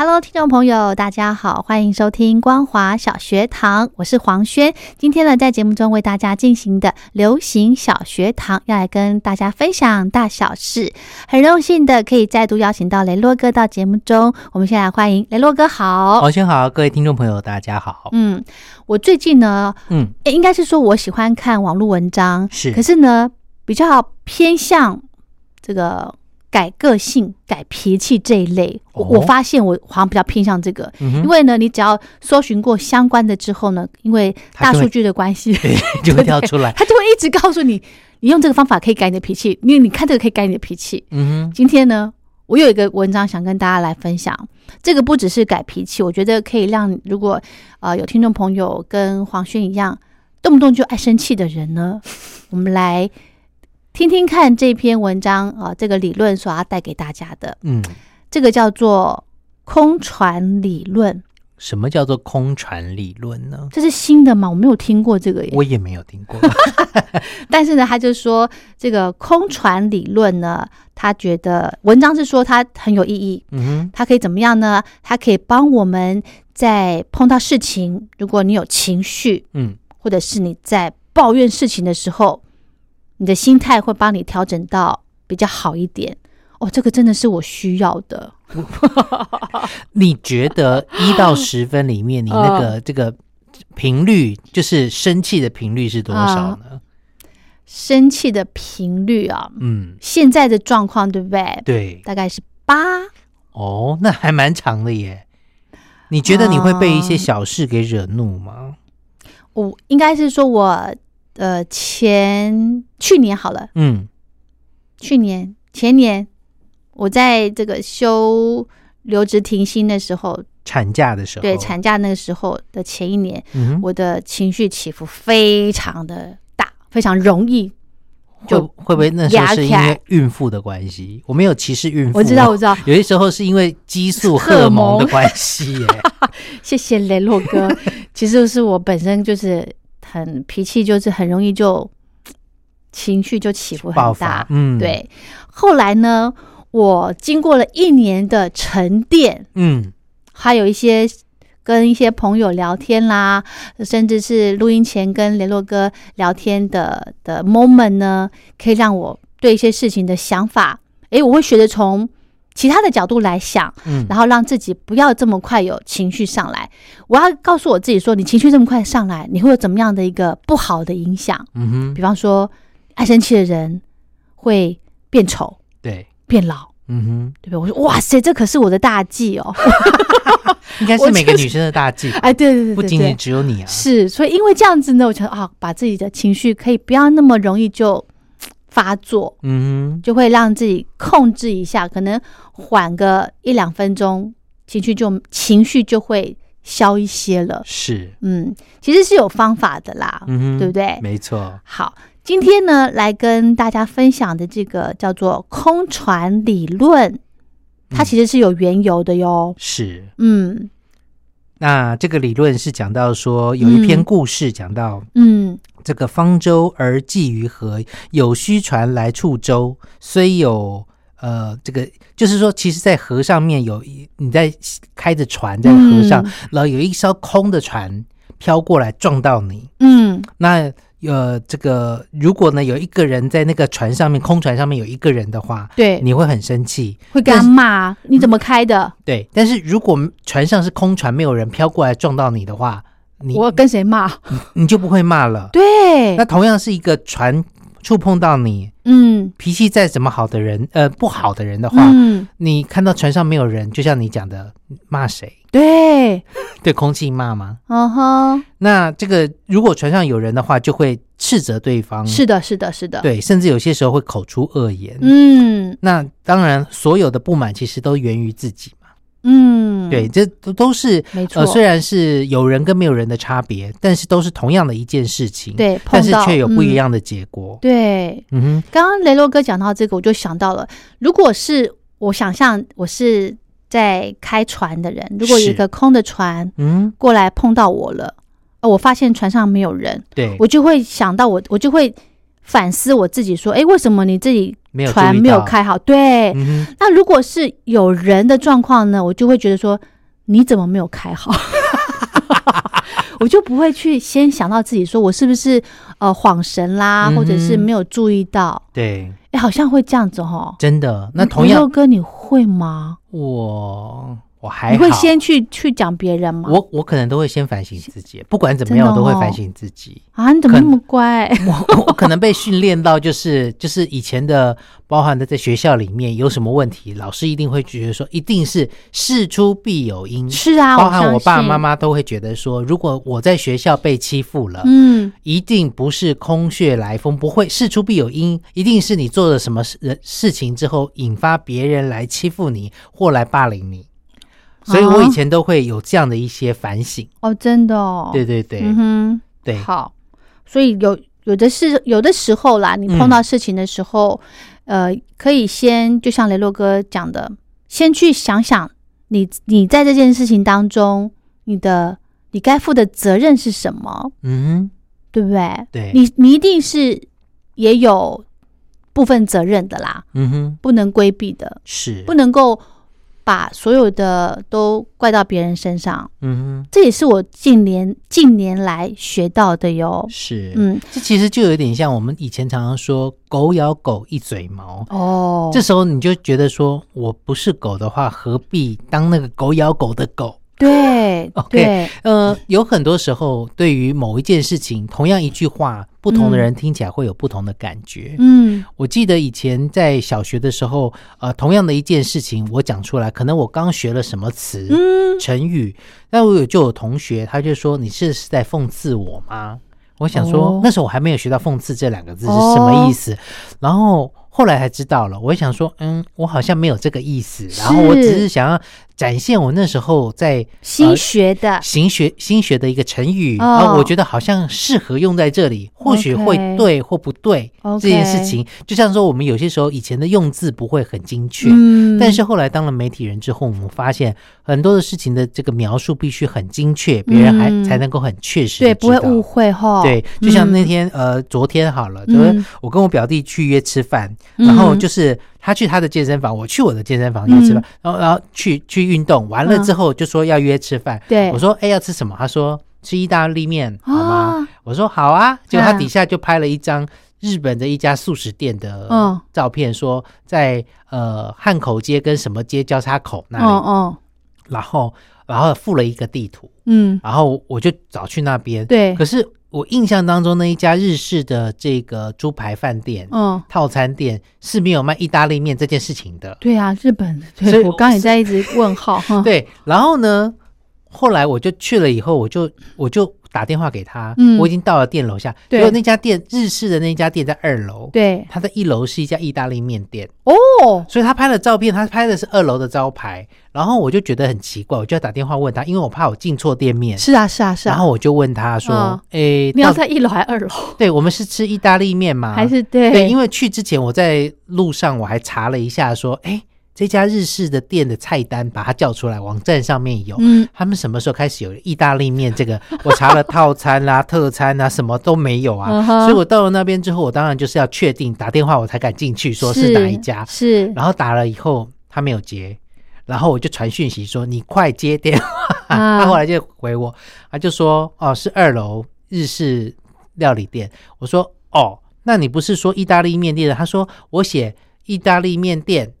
Hello，听众朋友，大家好，欢迎收听光华小学堂，我是黄轩。今天呢，在节目中为大家进行的流行小学堂，要来跟大家分享大小事。很荣幸的可以再度邀请到雷洛哥到节目中，我们先来欢迎雷洛哥好，黄轩好，各位听众朋友大家好。嗯，我最近呢，嗯，应该是说我喜欢看网络文章，是，可是呢，比较偏向这个。改个性、改脾气这一类，我我发现我好像比较偏向这个，因为呢，你只要搜寻过相关的之后呢，因为大数据的关系，就会跳出来，他就会一直告诉你，你用这个方法可以改你的脾气，因为你看这个可以改你的脾气。嗯哼，今天呢，我有一个文章想跟大家来分享，这个不只是改脾气，我觉得可以让如果呃有听众朋友跟黄轩一样，动不动就爱生气的人呢，我们来。听听看这篇文章啊，这个理论所要带给大家的，嗯，这个叫做空船理论。什么叫做空船理论呢？这是新的吗？我没有听过这个耶，我也没有听过。但是呢，他就说这个空船理论呢，他觉得文章是说它很有意义。嗯哼，它可以怎么样呢？它可以帮我们在碰到事情，如果你有情绪，嗯，或者是你在抱怨事情的时候。你的心态会帮你调整到比较好一点哦，这个真的是我需要的。你觉得一到十分里面，你那个这个频率，就是生气的频率是多少呢？生气的频率啊，嗯，现在的状况对不对？对，大概是八。哦，那还蛮长的耶。你觉得你会被一些小事给惹怒吗？我应该是说我。呃，前去年好了，嗯，去年前年，我在这个休留职停薪的时候，产假的时候，对产假那个时候的前一年，我的情绪起伏非常的大，非常容易，就会不会那时候是因为孕妇的关系？我没有歧视孕妇，我知道，我知道，有些时候是因为激素荷尔蒙的关系耶。谢谢雷洛哥，其实是我本身就是。很脾气就是很容易就 情绪就起伏很大，嗯，对。后来呢，我经过了一年的沉淀，嗯，还有一些跟一些朋友聊天啦，甚至是录音前跟联络哥聊天的的 moment 呢，可以让我对一些事情的想法，哎，我会学着从。其他的角度来想，嗯，然后让自己不要这么快有情绪上来。我要告诉我自己说，你情绪这么快上来，你会有怎么样的一个不好的影响？嗯哼，比方说，爱生气的人会变丑，对，变老，嗯哼，对不对？我说，哇塞，这可是我的大忌哦，应该是每个女生的大忌。哎，对对对，不仅仅只有你啊。是，所以因为这样子呢，我觉得啊，把自己的情绪可以不要那么容易就。发作，嗯，就会让自己控制一下，可能缓个一两分钟，情绪就情绪就会消一些了。是，嗯，其实是有方法的啦，嗯，对不对？没错。好，今天呢，来跟大家分享的这个叫做空船理论，它其实是有缘由的哟。是，嗯。那这个理论是讲到说，有一篇故事讲到，嗯，这个方舟而寄于河，有虚船来触舟，虽有呃，这个就是说，其实，在河上面有一你在开着船在河上，然后有一艘空的船飘过来撞到你，嗯，那。呃，这个如果呢有一个人在那个船上面，空船上面有一个人的话，对，你会很生气，会跟他骂你怎么开的？对，但是如果船上是空船，没有人飘过来撞到你的话，你我跟谁骂，你就不会骂了。对，那同样是一个船触碰到你，嗯，脾气再怎么好的人，呃，不好的人的话，嗯，你看到船上没有人，就像你讲的，骂谁？对，对，空气骂吗？嗯哼。那这个如果船上有人的话，就会斥责对方。是的，是的，是的。对，甚至有些时候会口出恶言。嗯。那当然，所有的不满其实都源于自己嘛。嗯，对，这都都是没错。虽然是有人跟没有人的差别，但是都是同样的一件事情。对，但是却有不一样的结果。对，嗯哼。刚刚雷洛哥讲到这个，我就想到了，如果是我想象我是在开船的人，如果有一个空的船，嗯，过来碰到我了，我发现船上没有人，对我就会想到我，我就会反思我自己，说，哎，为什么你自己？船没有开好，对。那如果是有人的状况呢，我就会觉得说，你怎么没有开好？我就不会去先想到自己，说我是不是呃恍神啦，或者是没有注意到？对，哎，好像会这样子哦。真的，那同样，哥你会吗？我。我还你会先去去讲别人吗？我我可能都会先反省自己，不管怎么样，我都会反省自己啊！你怎么那么乖？我我可能被训练到，就是就是以前的，包含的在学校里面有什么问题，老师一定会觉得说，一定是事出必有因。是啊，包含我爸爸妈妈都会觉得说，如果我在学校被欺负了，嗯，一定不是空穴来风，不会事出必有因，一定是你做了什么事事情之后，引发别人来欺负你或来霸凌你。所以我以前都会有这样的一些反省。哦，真的哦，对对对，嗯哼，对，好，所以有有的是有的时候啦，你碰到事情的时候，呃，可以先就像雷洛哥讲的，先去想想你你在这件事情当中，你的你该负的责任是什么，嗯，对不对？对，你你一定是也有部分责任的啦，嗯哼，不能规避的，是。不能够。把所有的都怪到别人身上，嗯哼，这也是我近年近年来学到的哟。是，嗯，这其实就有点像我们以前常常说“狗咬狗一嘴毛”哦。这时候你就觉得说，我不是狗的话，何必当那个狗咬狗的狗？对，OK，呃，有很多时候，对于某一件事情，同样一句话，不同的人听起来会有不同的感觉。嗯，我记得以前在小学的时候，呃，同样的一件事情，我讲出来，可能我刚学了什么词、成语，那我有就有同学，他就说：“你是是在讽刺我吗？”我想说，那时候我还没有学到“讽刺”这两个字是什么意思，然后。后来才知道了，我想说，嗯，我好像没有这个意思，然后我只是想要展现我那时候在新学的。新学新学的一个成语，啊，我觉得好像适合用在这里，或许会对或不对这件事情。就像说，我们有些时候以前的用字不会很精确，但是后来当了媒体人之后，我们发现很多的事情的这个描述必须很精确，别人还才能够很确实对，不会误会哈。对，就像那天呃，昨天好了，就是我跟我表弟去约吃饭。然后就是他去他的健身房，我去我的健身房约吃饭，然后然后去去运动完了之后就说要约吃饭。对，我说哎要吃什么？他说吃意大利面好吗？我说好啊。结果他底下就拍了一张日本的一家素食店的照片，说在呃汉口街跟什么街交叉口那里。哦哦。然后然后附了一个地图。嗯。然后我就找去那边。对。可是。我印象当中那一家日式的这个猪排饭店，嗯，套餐店是没有卖意大利面这件事情的。对啊，日本，所以我刚也在一直问号哈。对，然后呢，后来我就去了以后，我就我就。打电话给他，嗯我已经到了店楼下。对，那家店日式的那家店在二楼。对，他在一楼是一家意大利面店。哦，所以他拍了照片，他拍的是二楼的招牌。然后我就觉得很奇怪，我就要打电话问他，因为我怕我进错店面。是啊，是啊，是啊。然后我就问他说：“诶，你要在一楼还是二楼？”对，我们是吃意大利面吗？还是对？对，因为去之前我在路上我还查了一下，说：“哎。”这家日式的店的菜单，把它叫出来，网站上面有。嗯，他们什么时候开始有意大利面？这个 我查了套餐啦、特餐啊，什么都没有啊。所以我到了那边之后，我当然就是要确定打电话，我才敢进去，说是哪一家。是，然后打了以后他没有接，然后我就传讯息说你快接电话。他后来就回我，他就说哦是二楼日式料理店。我说哦，那你不是说意大利面店的？他说我写意大利面店。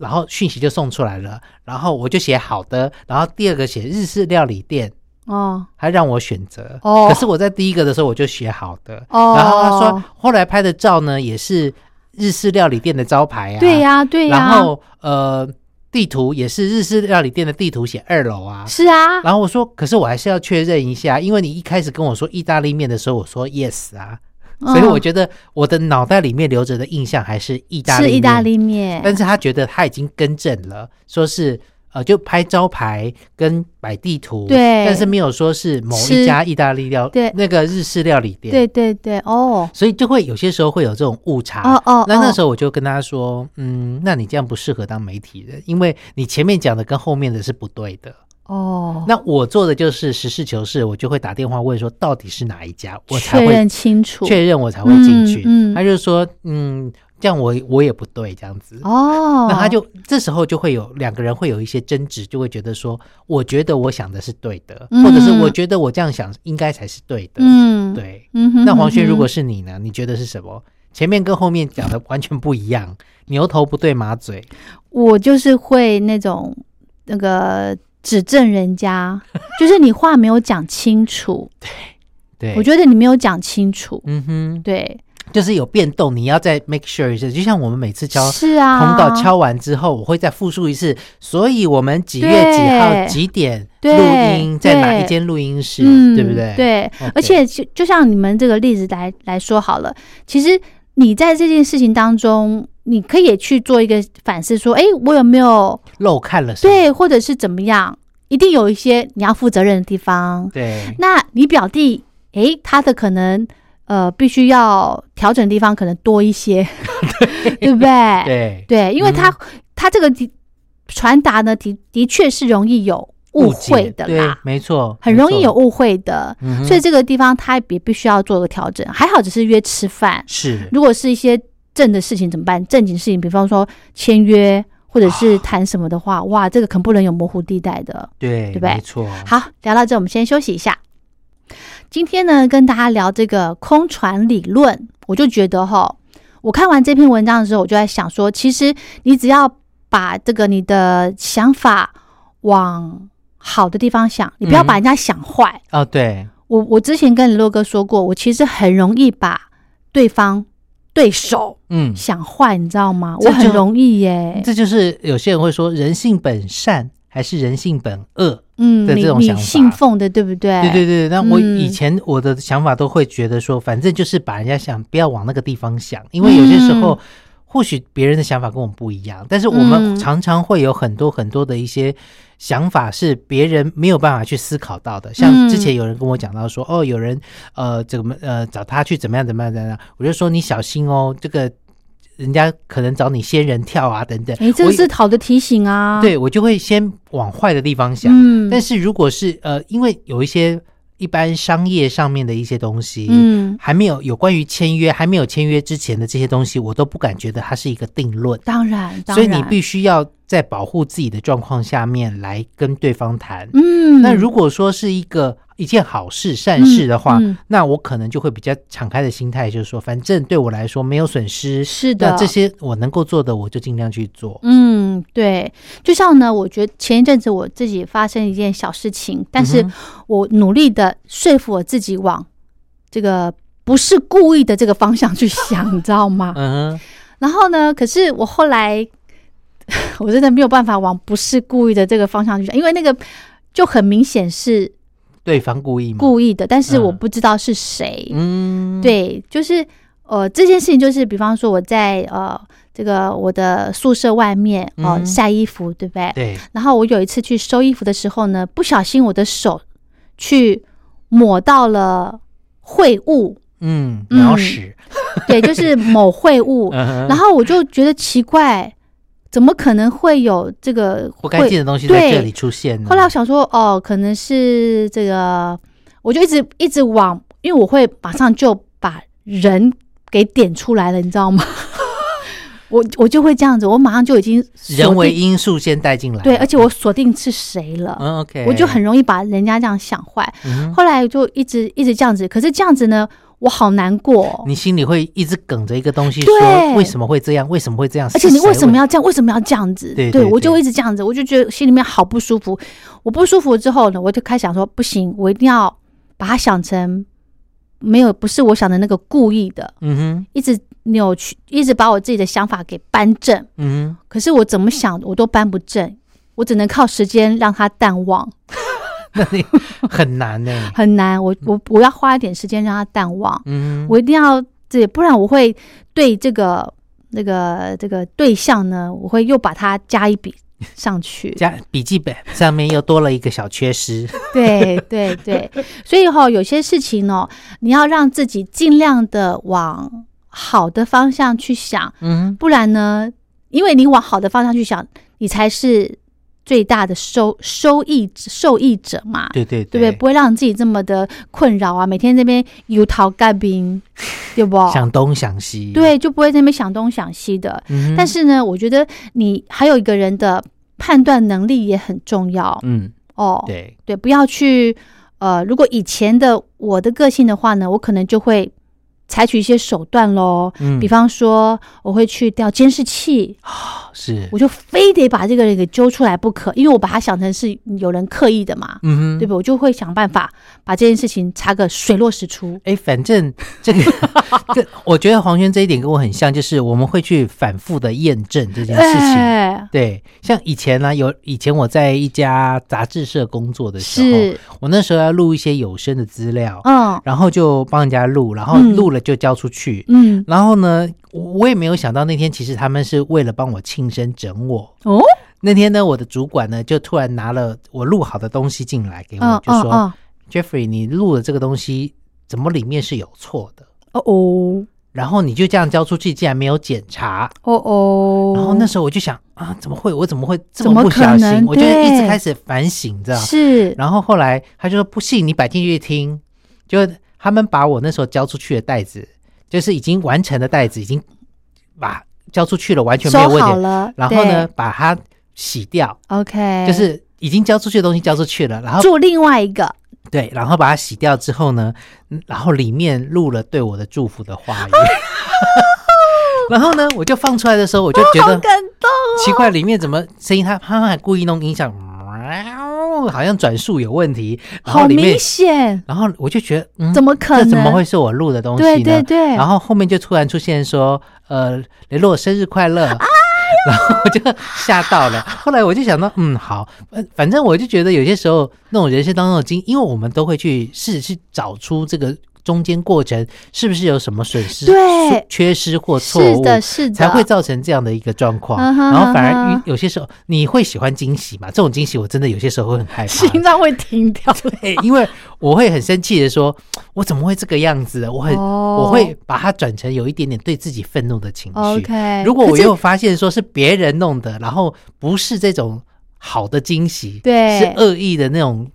然后讯息就送出来了，然后我就写好的，然后第二个写日式料理店，哦，他让我选择哦。可是我在第一个的时候我就写好的哦。然后他说后来拍的照呢也是日式料理店的招牌啊，对呀对呀。然后呃地图也是日式料理店的地图写二楼啊，是啊。然后我说可是我还是要确认一下，因为你一开始跟我说意大利面的时候，我说 yes 啊。所以我觉得我的脑袋里面留着的印象还是意大利是意大利面，但是他觉得他已经更正了，说是呃就拍招牌跟摆地图，对，但是没有说是某一家意大利料，对，那个日式料理店，对对对，哦，所以就会有些时候会有这种误差，哦哦，那那时候我就跟他说，嗯，那你这样不适合当媒体人，因为你前面讲的跟后面的是不对的。哦，那我做的就是实事求是，我就会打电话问说到底是哪一家，我才会清楚，确认我才会进去。他就说，嗯，这样我我也不对，这样子。哦，那他就这时候就会有两个人会有一些争执，就会觉得说，我觉得我想的是对的，或者是我觉得我这样想应该才是对的。嗯，对。嗯，那黄轩，如果是你呢？你觉得是什么？前面跟后面讲的完全不一样，牛头不对马嘴。我就是会那种那个。指正人家，就是你话没有讲清楚。对，对，我觉得你没有讲清楚。嗯哼，对，就是有变动，你要再 make sure 一下。就像我们每次敲是啊，通告敲完之后，我会再复述一次。所以我们几月几号几点录音，在哪一间录音室，对不对？对，而且就就像你们这个例子来来说好了，其实你在这件事情当中。你可以去做一个反思，说：“哎，我有没有漏看了？对，或者是怎么样？一定有一些你要负责任的地方。对，那你表弟，哎，他的可能呃，必须要调整的地方可能多一些，对 不对？对对，因为他他这个传达呢，的的确是容易有误会的啦，没错，很容易有误会的。所以这个地方他也必须要做个调整。还好只是约吃饭，是如果是一些。正的事情怎么办？正经事情，比方说签约或者是谈什么的话，哇，这个可不能有模糊地带的，对，对不对？没错。好，聊到这，我们先休息一下。今天呢，跟大家聊这个空船理论，我就觉得哈，我看完这篇文章的时候，我就在想说，其实你只要把这个你的想法往好的地方想，你不要把人家想坏。哦，对，我我之前跟李洛哥说过，我其实很容易把对方。对手，嗯，想坏，你知道吗？我很容易耶。这就是有些人会说人性本善还是人性本恶，嗯，的这种想法。信奉的对不对？对对对。那我以前我的想法都会觉得说，反正就是把人家想不要往那个地方想，因为有些时候或许别人的想法跟我们不一样，但是我们常常会有很多很多的一些。想法是别人没有办法去思考到的，像之前有人跟我讲到说，哦，有人呃怎么呃找他去怎么样怎么样怎么样，我就说你小心哦，这个人家可能找你仙人跳啊等等。哎，这是好的提醒啊。对，我就会先往坏的地方想。嗯，但是如果是呃，因为有一些。一般商业上面的一些东西，嗯，还没有有关于签约还没有签约之前的这些东西，我都不敢觉得它是一个定论。当然，所以你必须要在保护自己的状况下面来跟对方谈。嗯，那如果说是一个。一件好事、善事的话，那我可能就会比较敞开的心态，就是说，反正对我来说没有损失，是的，这些我能够做的，我就尽量去做。嗯，对。就像呢，我觉得前一阵子我自己发生一件小事情，但是我努力的说服我自己往这个不是故意的这个方向去想，你知道吗？嗯。然后呢，可是我后来 我真的没有办法往不是故意的这个方向去想，因为那个就很明显是。对方故意吗？故意的，但是我不知道是谁。嗯，对，就是呃，这件事情就是，比方说我在呃这个我的宿舍外面哦晒衣服，对不对？对。然后我有一次去收衣服的时候呢，不小心我的手去抹到了秽物，嗯，鸟屎，对，就是某秽物。然后我就觉得奇怪。怎么可能会有这个不干净的东西在这里出现呢？后来我想说，哦，可能是这个，我就一直一直往，因为我会马上就把人给点出来了，你知道吗？我我就会这样子，我马上就已经人为因素先带进来，对，而且我锁定是谁了。嗯，OK，我就很容易把人家这样想坏。后来就一直一直这样子，可是这样子呢，我好难过。你心里会一直梗着一个东西，说为什么会这样？为什么会这样？而且你为什么要这样？为什么要这样子？对，对我就一直这样子，我就觉得心里面好不舒服。我不舒服之后呢，我就开始想说，不行，我一定要把它想成没有，不是我想的那个故意的。嗯哼，一直扭曲，一直把我自己的想法给扳正。嗯哼，可是我怎么想我都扳不正，我只能靠时间让它淡忘。那你很难呢，很难。我我我要花一点时间让他淡忘。嗯，我一定要这，不然我会对这个那个这个对象呢，我会又把它加一笔上去。加笔记本上面又多了一个小缺失。对对对，所以哈，有些事情哦，你要让自己尽量的往好的方向去想。嗯，不然呢，因为你往好的方向去想，你才是。最大的收收益受益者嘛，对对对，对不对？不会让自己这么的困扰啊，每天这边油桃干冰，对不？想东想西，对，就不会那边想东想西的。但是呢，我觉得你还有一个人的判断能力也很重要。嗯，哦，对对，不要去呃，如果以前的我的个性的话呢，我可能就会。采取一些手段喽，嗯，比方说我会去调监视器啊，是，我就非得把这个人给揪出来不可，因为我把他想成是有人刻意的嘛，嗯哼，对不？我就会想办法把这件事情查个水落石出。哎，反正这个，这我觉得黄轩这一点跟我很像，就是我们会去反复的验证这件事情。对，像以前呢，有以前我在一家杂志社工作的时候，我那时候要录一些有声的资料，嗯，然后就帮人家录，然后录了。就交出去，嗯，然后呢，我也没有想到那天其实他们是为了帮我庆生整我哦。那天呢，我的主管呢就突然拿了我录好的东西进来给我，就说：“Jeffrey，你录的这个东西怎么里面是有错的？哦哦，然后你就这样交出去，竟然没有检查，哦哦。然后那时候我就想啊，怎么会？我怎么会这么不小心？我就一直开始反省，知道是。然后后来他就说不信，你摆进去听，就。他们把我那时候交出去的袋子，就是已经完成的袋子，已经把交出去了，完全没有问题了。然后呢，把它洗掉，OK，就是已经交出去的东西交出去了，然后做另外一个，对，然后把它洗掉之后呢，然后里面录了对我的祝福的话语。然后呢，我就放出来的时候，我就觉得感动，奇怪，里面怎么声音？他他还故意弄音响。好像转述有问题，好明显。然后我就觉得，嗯，怎么可能？这怎么会是我录的东西呢？对对对。然后后面就突然出现说，呃，雷洛生日快乐，然后我就吓到了。后来我就想到，嗯，好，反正我就觉得有些时候那种人生当中的经，因为我们都会去试去找出这个。中间过程是不是有什么损失、对缺失或错误，是的，是的，才会造成这样的一个状况。然后反而有些时候你会喜欢惊喜嘛？这种惊喜我真的有些时候会很害怕，心脏会停掉。对，因为我会很生气的说：“我怎么会这个样子？”我很我会把它转成有一点点对自己愤怒的情绪。OK，如果我又发现说是别人弄的，然后不是这种好的惊喜，对，是恶意的那种。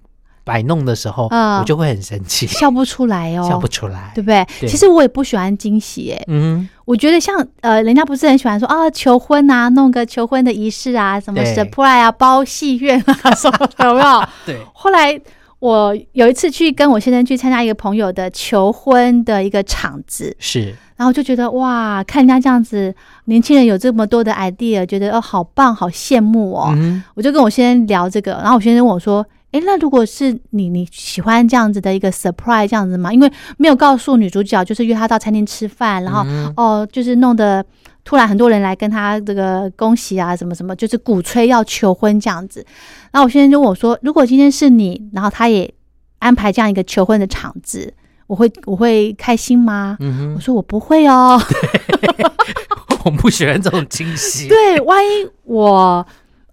摆弄的时候，我就会很生气，笑不出来哦，笑不出来，对不对？其实我也不喜欢惊喜，哎，嗯，我觉得像呃，人家不是很喜欢说啊，求婚啊，弄个求婚的仪式啊，什么 surprise 啊，包戏院啊，什么有没有？对。后来我有一次去跟我先生去参加一个朋友的求婚的一个场子，是，然后就觉得哇，看人家这样子，年轻人有这么多的 idea，觉得哦，好棒，好羡慕哦。我就跟我先生聊这个，然后我先生问我说。哎，那如果是你，你喜欢这样子的一个 surprise 这样子吗？因为没有告诉女主角，就是约她到餐厅吃饭，然后哦，就是弄得突然很多人来跟她这个恭喜啊，什么什么，就是鼓吹要求婚这样子。然后我现在就问我说，如果今天是你，然后他也安排这样一个求婚的场子，我会我会开心吗？我说我不会哦，我不喜欢这种惊喜。对，万一我。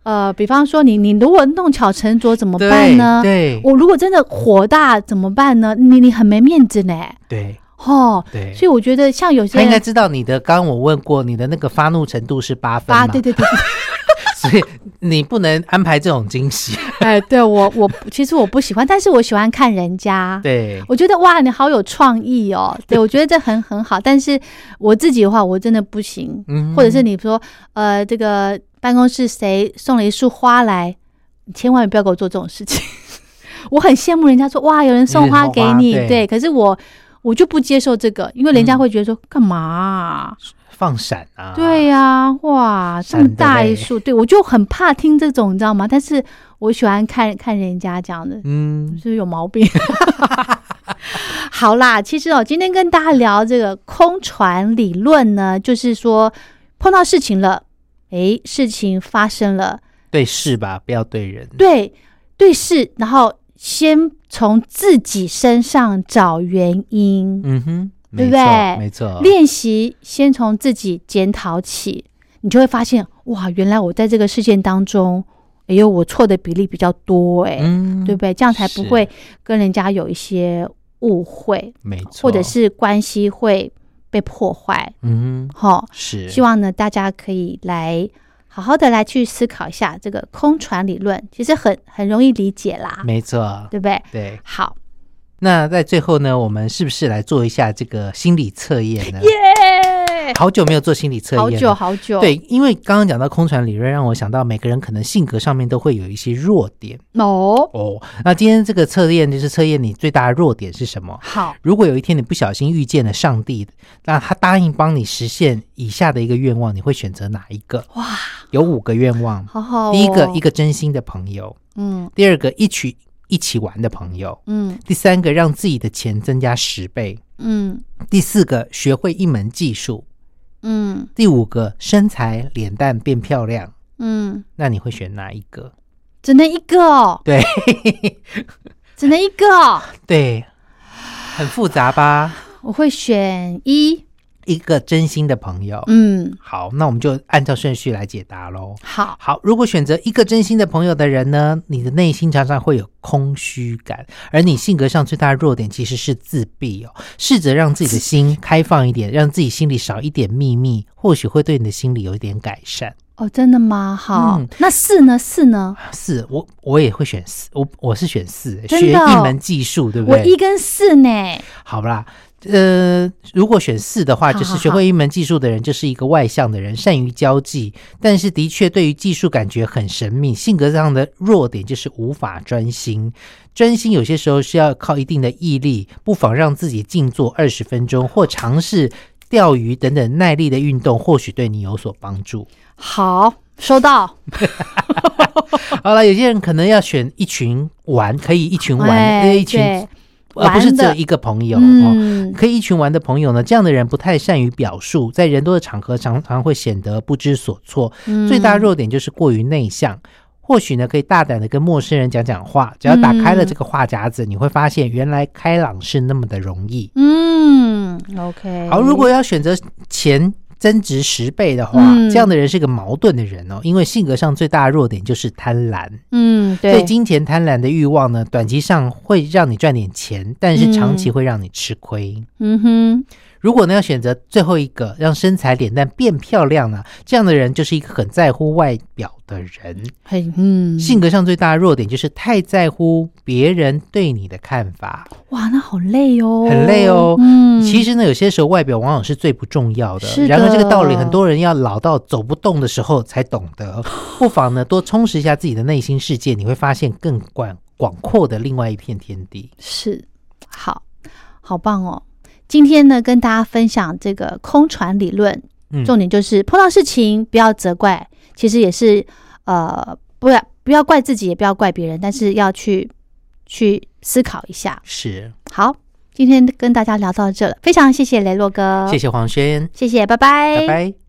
呃，比方说你你如果弄巧成拙怎么办呢？对，我如果真的火大怎么办呢？你你很没面子呢。对，哦，对，所以我觉得像有些他应该知道你的，刚刚我问过你的那个发怒程度是八分八，对对对，所以你不能安排这种惊喜。哎，对我我其实我不喜欢，但是我喜欢看人家。对，我觉得哇，你好有创意哦。对，我觉得这很很好，但是我自己的话，我真的不行。嗯，或者是你说呃这个。办公室谁送了一束花来？你千万不要给我做这种事情。我很羡慕人家说哇，有人送花给你，对。可是我我就不接受这个，因为人家会觉得说干嘛放闪啊？对呀，哇，这么大一束，对我就很怕听这种，你知道吗？但是我喜欢看看人家讲的，嗯，是有毛病。好啦，其实哦，今天跟大家聊这个空船理论呢，就是说碰到事情了，哎，事情发生了，对事吧，不要对人，对对事，然后先从自己身上找原因，嗯哼，对不对？没错，练习先从自己检讨起，你就会发现，哇，原来我在这个事件当中，哎呦，我错的比例比较多，哎，对不对？这样才不会跟人家有一些。误会，没错，或者是关系会被破坏，嗯，好，是希望呢，大家可以来好好的来去思考一下这个空船理论，其实很很容易理解啦，没错，对不对？对，好，那在最后呢，我们是不是来做一下这个心理测验呢？耶好久没有做心理测验，好久好久。对，因为刚刚讲到空船理论，让我想到每个人可能性格上面都会有一些弱点。哦哦，那今天这个测验就是测验你最大的弱点是什么？好，如果有一天你不小心遇见了上帝，那他答应帮你实现以下的一个愿望，你会选择哪一个？哇，有五个愿望。好好，第一个，一个真心的朋友。嗯。第二个，一起一起玩的朋友。嗯。第三个，让自己的钱增加十倍。嗯。第四个，学会一门技术。嗯，第五个身材脸蛋变漂亮，嗯，那你会选哪一个？只能一个哦。对，只能一个。对，很复杂吧？我会选一。一个真心的朋友，嗯，好，那我们就按照顺序来解答喽。好，好，如果选择一个真心的朋友的人呢，你的内心常常会有空虚感，而你性格上最大的弱点其实是自闭哦。试着让自己的心开放一点，让自己心里少一点秘密，或许会对你的心理有一点改善。哦，真的吗？好，那四呢？四呢？四，我我也会选四，我我是选四，学一门技术，对不对？我一跟四呢？好啦。呃，如果选四的话，就是学会一门技术的人，就是一个外向的人，善于交际，但是的确对于技术感觉很神秘。性格上的弱点就是无法专心，专心有些时候是要靠一定的毅力，不妨让自己静坐二十分钟，或尝试钓鱼等等耐力的运动，或许对你有所帮助。好，收到。好了，有些人可能要选一群玩，可以一群玩，一群。而不是只有一个朋友哦，可以一群玩的朋友呢？这样的人不太善于表述，在人多的场合常常会显得不知所措。最大弱点就是过于内向。或许呢，可以大胆的跟陌生人讲讲话，只要打开了这个话匣子，你会发现原来开朗是那么的容易。嗯，OK。好，如果要选择钱。增值十倍的话，这样的人是个矛盾的人哦，因为性格上最大的弱点就是贪婪。嗯，对，金钱贪婪的欲望呢，短期上会让你赚点钱，但是长期会让你吃亏。嗯哼。如果呢要选择最后一个，让身材脸蛋变漂亮呢？这样的人就是一个很在乎外表的人。很嗯，性格上最大的弱点就是太在乎别人对你的看法。哇，那好累哦，很累哦。嗯，其实呢，有些时候外表往往是最不重要的。然而这个道理，很多人要老到走不动的时候才懂得。不妨呢多充实一下自己的内心世界，你会发现更广广阔的另外一片天地。是，好好棒哦。今天呢，跟大家分享这个空船理论，重点就是碰到事情不要责怪，其实也是呃，不要不要怪自己，也不要怪别人，但是要去去思考一下。是。好，今天跟大家聊到这了，非常谢谢雷洛哥，谢谢黄轩，谢谢，拜拜，拜拜。